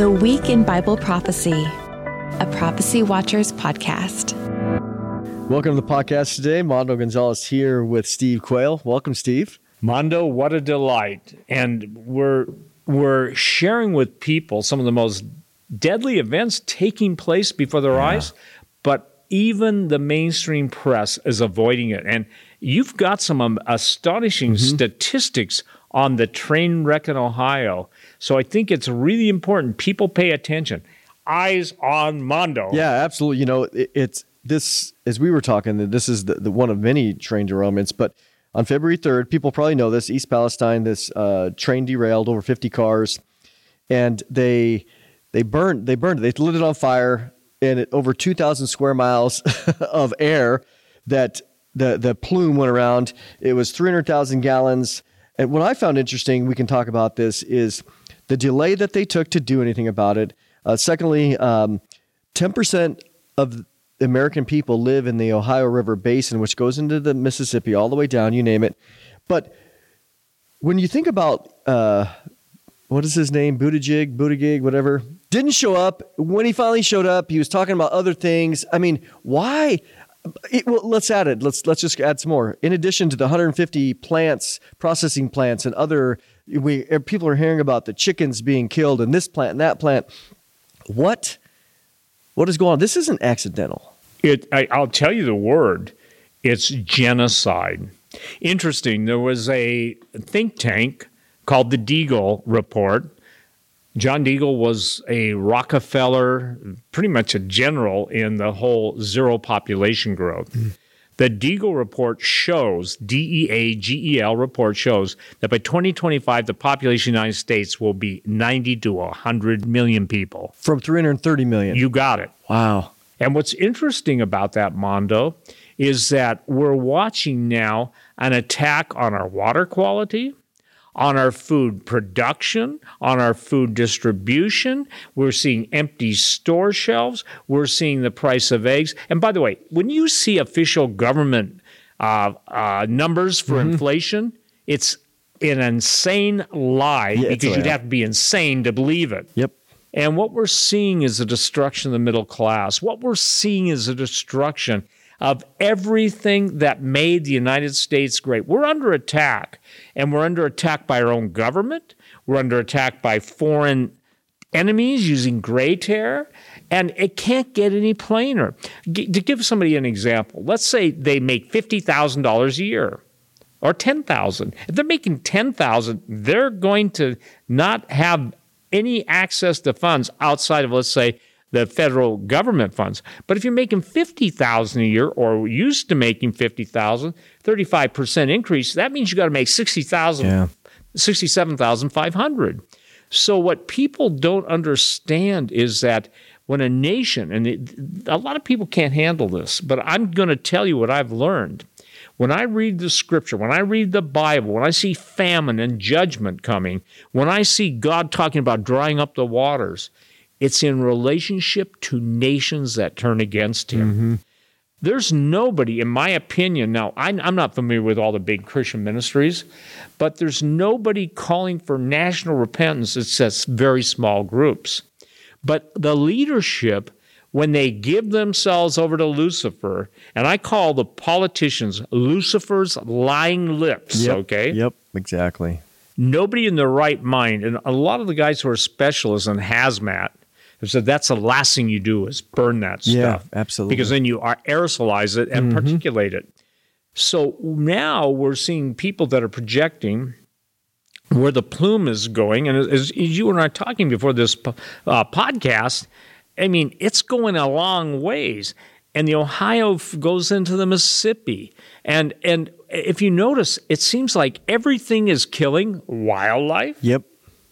The Week in Bible Prophecy, a Prophecy Watchers podcast. Welcome to the podcast today. Mondo Gonzales here with Steve Quayle. Welcome, Steve. Mondo, what a delight. And we're we're sharing with people some of the most deadly events taking place before their yeah. eyes, but even the mainstream press is avoiding it. And you've got some um, astonishing mm-hmm. statistics on the train wreck in Ohio. So I think it's really important people pay attention. Eyes on Mondo. Yeah, absolutely. You know, it, it's this as we were talking. that This is the, the one of many train derailments, but on February 3rd, people probably know this, East Palestine, this uh, train derailed over 50 cars, and they they burned they burned it. They lit it on fire, and it, over 2,000 square miles of air that the the plume went around. It was 300,000 gallons. And what I found interesting, we can talk about this, is the delay that they took to do anything about it. Uh, secondly, um, 10% of American people live in the Ohio River Basin, which goes into the Mississippi all the way down, you name it. But when you think about uh, what is his name, Buttigieg, Buttigieg, whatever, didn't show up. When he finally showed up, he was talking about other things. I mean, why? It, well, let's add it. Let's let's just add some more. In addition to the 150 plants, processing plants, and other, we er, people are hearing about the chickens being killed in this plant and that plant. What what is going on? This isn't accidental. It, I, I'll tell you the word. It's genocide. Interesting. There was a think tank called the Deagel Report. John Deagle was a Rockefeller, pretty much a general in the whole zero population growth. Mm. The Deagel report shows, D E A G E L report shows that by 2025, the population of the United States will be 90 to 100 million people. From 330 million. You got it. Wow. And what's interesting about that, Mondo, is that we're watching now an attack on our water quality, on our food production, on our food distribution. We're seeing empty store shelves. We're seeing the price of eggs. And by the way, when you see official government uh, uh, numbers for mm-hmm. inflation, it's an insane lie yeah, because you'd have to be insane to believe it. Yep. And what we're seeing is a destruction of the middle class. What we're seeing is a destruction of everything that made the United States great. We're under attack, and we're under attack by our own government. We're under attack by foreign enemies using gray terror, and it can't get any plainer. G- to give somebody an example, let's say they make $50,000 a year or 10,000. If they're making 10,000, they're going to not have any access to funds outside of, let's say, the federal government funds. But if you're making 50,000 a year or used to making 50,000, 35% increase, that means you got to make 60,000 yeah. 67,500. So what people don't understand is that when a nation and it, a lot of people can't handle this, but I'm going to tell you what I've learned. When I read the scripture, when I read the Bible, when I see famine and judgment coming, when I see God talking about drying up the waters, it's in relationship to nations that turn against him. Mm-hmm. There's nobody, in my opinion, now I'm not familiar with all the big Christian ministries, but there's nobody calling for national repentance. It's just very small groups. But the leadership when they give themselves over to Lucifer, and I call the politicians Lucifer's lying lips, yep, okay? Yep, exactly. Nobody in their right mind, and a lot of the guys who are specialists in hazmat said that's the last thing you do is burn that stuff. Yeah, absolutely. Because then you aerosolize it and mm-hmm. particulate it. So now we're seeing people that are projecting where the plume is going. And as, as you and I talking before this uh, podcast, I mean, it's going a long ways. And the Ohio goes into the Mississippi. And and if you notice, it seems like everything is killing wildlife. Yep.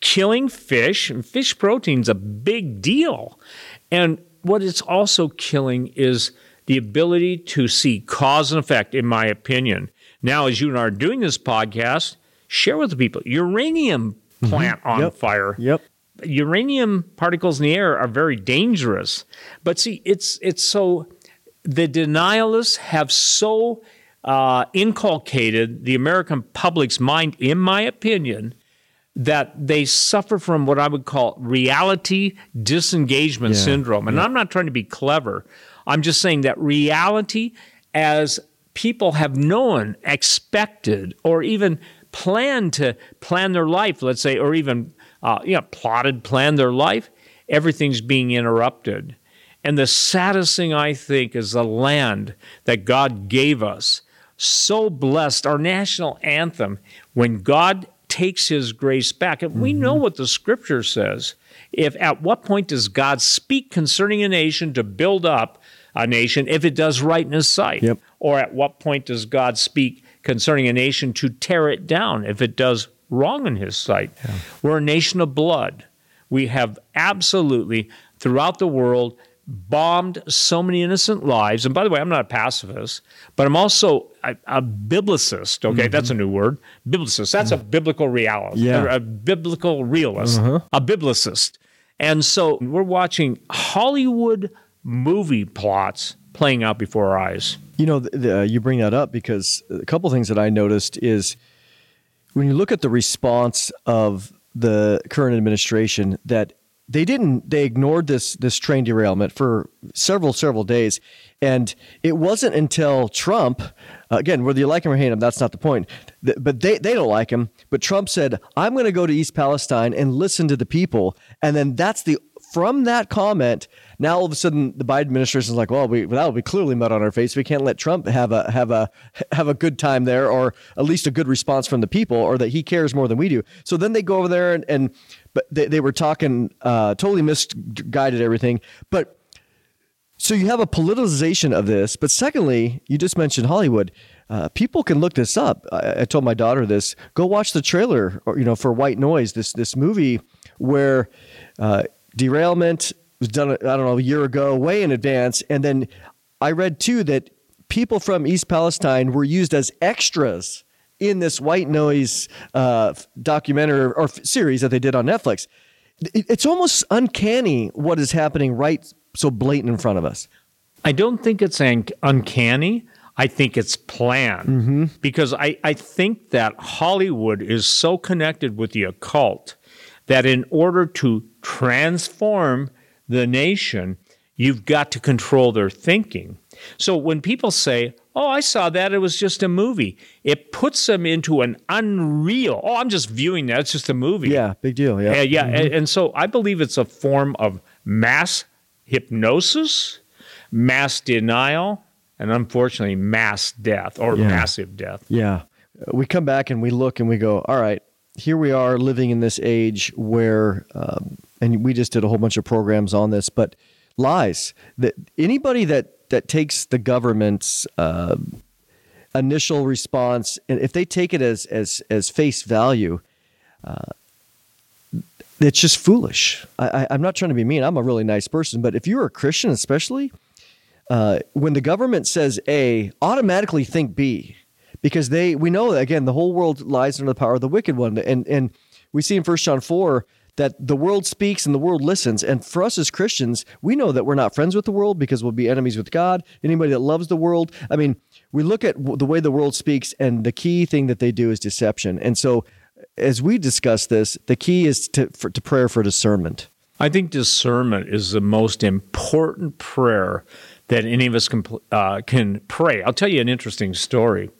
Killing fish. And fish protein's a big deal. And what it's also killing is the ability to see cause and effect, in my opinion. Now, as you and I are doing this podcast, share with the people uranium mm-hmm. plant mm-hmm. on yep. fire. Yep uranium particles in the air are very dangerous. But see, it's it's so the denialists have so uh, inculcated the American public's mind, in my opinion, that they suffer from what I would call reality disengagement Yeah, syndrome. And I'm not trying to be clever. I'm just saying that reality, as people have known, expected, or even planned to plan their life, let's say, or even uh, you know, plotted, planned their life, everything's being interrupted. And the saddest thing I think is the land that God gave us. So blessed, our national anthem, when God takes his grace back. And we know mm-hmm. what the scripture says. If at what point does God speak concerning a nation to build up a nation if it does right in his sight? Yep. Or at what point does God speak concerning a nation to tear it down if it does wrong in his sight? We're a nation of blood. We have absolutely, throughout the world, bombed so many innocent lives. And by the way, I'm not a pacifist, but I'm also a, a biblicist. Okay, mm-hmm. that's a new word. Biblicist. That's a biblical realist. Yeah. A biblical realist. Uh-huh. A biblicist. And so we're watching Hollywood movie plots playing out before our eyes. You know, the, the, uh, you bring that up because a couple things that I noticed is when you look at the response of the current administration, that they didn't they ignored this this train derailment for several several days, and it wasn't until Trump, again, whether you like him or hate him, that's not the point. But they they don't like him. But Trump said, "I'm going to go to East Palestine and listen to the people," and then that's the from that comment, now all of a sudden the Biden administration is like, well, we that will be clearly mud on our face. We can't let Trump have a have a have a good time there, or at least a good response from the people, or that he cares more than we do. So then they go over there and, and but they, they were talking uh, totally misguided everything, but. So you have a politicization of this, but secondly, you just mentioned Hollywood. Uh, people can look this up. I, I told my daughter this. Go watch the trailer, or you know, for White Noise, this this movie where uh, derailment was done. I don't know a year ago, way in advance, and then I read too that people from East Palestine were used as extras in this White Noise uh, documentary or series that they did on Netflix. It- it's almost uncanny what is happening right so blatant in front of us. I don't think it's un- uncanny. I think it's planned because I, I think that Hollywood is so connected with the occult that in order to transform the nation, you've got to control their thinking. So when people say, Oh, I saw that, it was just a movie, it puts them into an unreal, oh, I'm just viewing that, it's just a movie. Yeah, big deal. Yeah, Uh, yeah, and, and so I believe it's a form of mass hypnosis, mass denial, and unfortunately, mass death or Yeah. massive death. Yeah. We come back and we look and we go, all right, here we are living in this age where, um, and we just did a whole bunch of programs on this, but lies that anybody that, that takes the government's uh, initial response, and if they take it as, as, as face value, uh, it's just foolish. I, I'm not trying to be mean. I'm a really nice person, but if you're a Christian, especially, uh, when the government says A, automatically think B, because they we know that, again the whole world lies under the power of the wicked one, and and we see in First John four that the world speaks and the world listens, and for us as Christians, we know that we're not friends with the world because we'll be enemies with God. Anybody that loves the world, I mean, we look at the way the world speaks, and the key thing that they do is deception, and so. As we discuss this, the key is to, for, to prayer for discernment. I think discernment is the most important prayer that any of us can uh, can pray. I'll tell you an interesting story.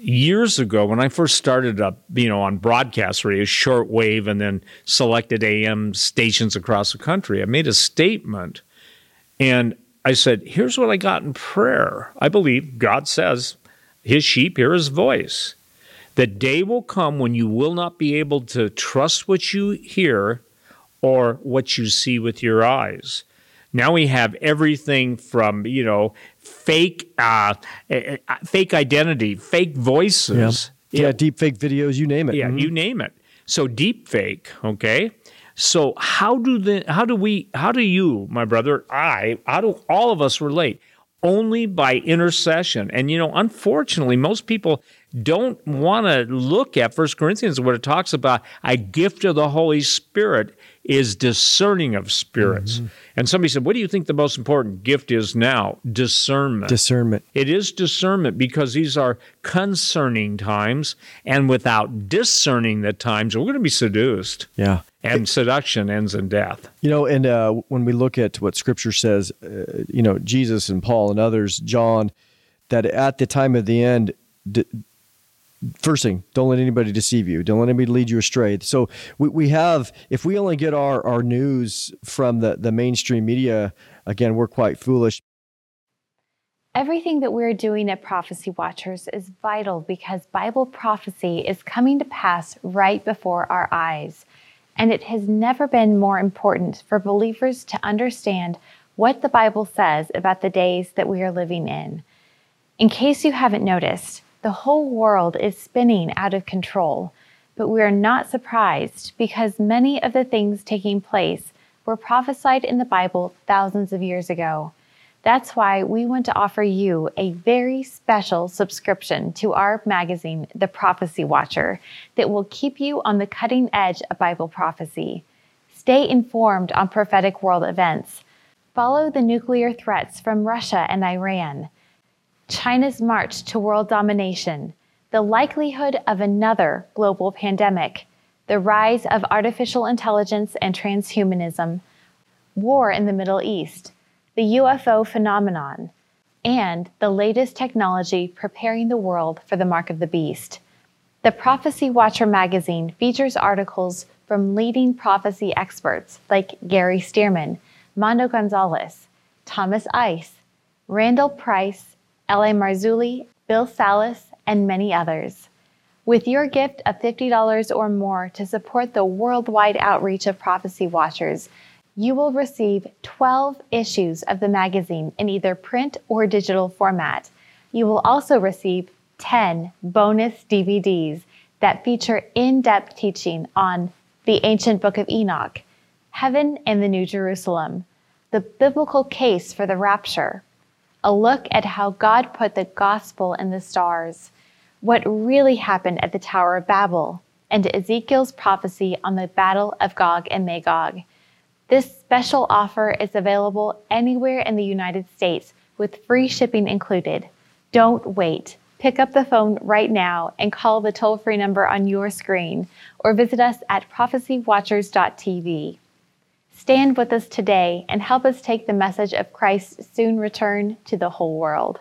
Years ago, when I first started up, you know, on broadcast radio, shortwave, and then selected AM stations across the country, I made a statement, and I said, "Here's what I got in prayer. I believe God says, His sheep hear His voice." The day will come when you will not be able to trust what you hear or what you see with your eyes. Now we have everything from you know fake uh, fake identity, fake voices. Yeah, deep fake videos, you name it. Yeah, Mhm. you name it. So deep fake, okay? So how do the how do we how do you, my brother, I, how do all of us relate? Only by intercession. And you know, unfortunately, most people don't want to look at First Corinthians where it talks about a gift of the Holy Spirit is discerning of spirits. Mm-hmm. And somebody said, What do you think the most important gift is now? Discernment. Discernment. It is discernment because these are concerning times. And without discerning the times, we're going to be seduced. Yeah. And it, seduction ends in death. You know, and uh, when we look at what Scripture says, uh, you know, Jesus and Paul and others, John, that at the time of the end, d- first thing, don't let anybody deceive you. Don't let anybody lead you astray. So we, we have, if we only get our, our news from the, the mainstream media, again, we're quite foolish. Everything that we're doing at Prophecy Watchers is vital because Bible prophecy is coming to pass right before our eyes. And it has never been more important for believers to understand what the Bible says about the days that we are living in. In case you haven't noticed, the whole world is spinning out of control, but we are not surprised because many of the things taking place were prophesied in the Bible thousands of years ago. That's why we want to offer you a very special subscription to our magazine, The Prophecy Watcher, that will keep you on the cutting edge of Bible prophecy. Stay informed on prophetic world events. Follow the nuclear threats from Russia and Iran China's march to world domination, the likelihood of another global pandemic, the rise of artificial intelligence and transhumanism, war in the Middle East, the UFO phenomenon, and the latest technology preparing the world for the mark of the beast. The Prophecy Watcher magazine features articles from leading prophecy experts like Gary Stearman, Mondo Gonzales, Thomas Ice, Randall Price, L.A. Marzulli, Bill Salus, and many others. With your gift of $50 or more to support the worldwide outreach of Prophecy Watchers, you will receive 12 issues of the magazine in either print or digital format. You will also receive 10 bonus DVDs that feature in depth teaching on the ancient book of Enoch, heaven and the New Jerusalem, the biblical case for the rapture, a look at how God put the gospel in the stars, what really happened at the Tower of Babel, and Ezekiel's prophecy on the Battle of Gog and Magog. This special offer is available anywhere in the United States with free shipping included. Don't wait. Pick up the phone right now and call the toll free number on your screen or visit us at prophecywatchers.tv. Stand with us today and help us take the message of Christ's soon return to the whole world.